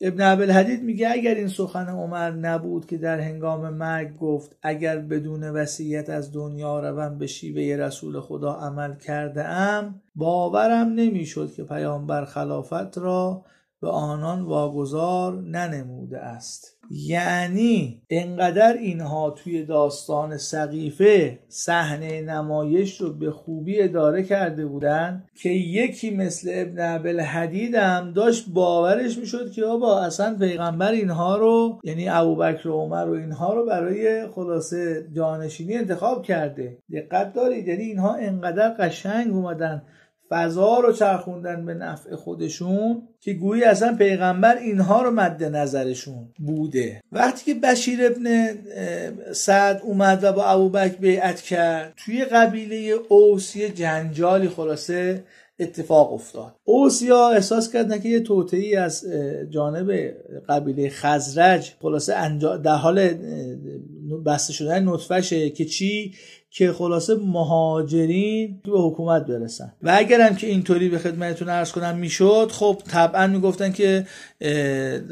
ابن عبدالحدید میگه اگر این سخن عمر نبود که در هنگام مرگ گفت اگر بدون وصیت از دنیا روم به شیوه رسول خدا عمل کرده ام باورم نمی‌شد که پیامبر خلافت را به آنان واگذار ننموده است. یعنی انقدر اینها توی داستان سقیفه صحنه نمایش رو به خوبی اداره کرده بودن که یکی مثل ابن عبل حدید هم داشت باورش می‌شد که آبا اصلا پیغمبر اینها رو یعنی ابوبکر و عمر و اینها رو برای خلاصه جانشینی انتخاب کرده. دقت دارید یعنی اینها انقدر قشنگ اومدن فضا رو چرخوندن به نفع خودشون که گویی اصلا پیغمبر اینها رو مد نظرشون بوده. وقتی که بشیر ابن سعد اومد و با ابوبکر بیعت کرد توی قبیله اوسی جنجالی خلاصه اتفاق افتاد. اوسیا احساس کردن که یه توطئه‌ای از جانب قبیله خزرج خلاصه در حال بسته شدن نطفشه که چی؟ که خلاصه مهاجرین به حکومت برسن. و اگرم که اینطوری به خدمتتون ارز کنم می‌شد خب طبعا می‌گفتن که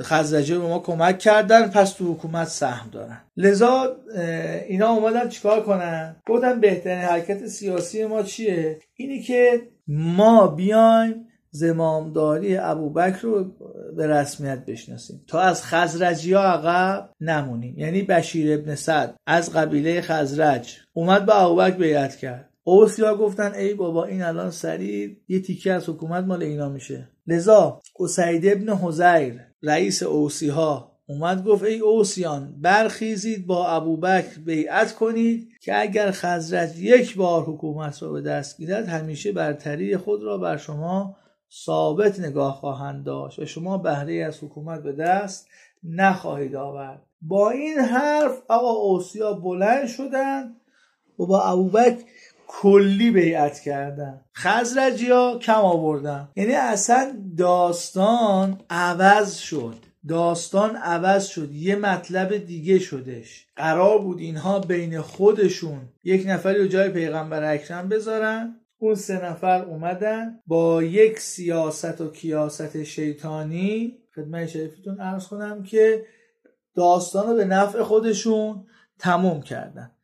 خزرجه به ما کمک کردن پس تو حکومت سهم دارن. لذا اینا اومدن چیکار کنن؟ گفتن بهترین حرکت سیاسی ما چیه؟ اینی که ما بیایم زمامداری ابوبکر رو به رسمیت بشناسیم. تا از خزرجی ها عقب نمونیم. یعنی بشیر ابن سعد از قبیله خزرج اومد به ابوبکر بیعت کرد. اوسیا گفتن ای بابا این الان سریع یه تیکه از حکومت مال اینا میشه. لذا اسید ابن حزیر رئیس اوسی ها اومد گفت ای اوسیان برخیزید با ابوبکر بیعت کنید که اگر خزرج یک بار حکومت را به دست گیرد همیشه برتری خود را بر شما ثابت نگاه خواهند داشت و شما بهره از حکومت به دست نخواهید آورد. با این حرف آقا اوسیا بلند شدن و با ابوبکر کلی بیعت کردن. خزرجی ها کم آوردن. یعنی اصلا داستان عوض شد. داستان عوض شد. یه مطلب دیگه شدش. قرار بود اینها بین خودشون یک نفری رو جای پیغمبر اکرم بذارن. اون سه نفر اومدن با یک سیاست و کیاست شیطانی خدمت شریفتون ارز کنم که داستان رو به نفع خودشون تموم کردن.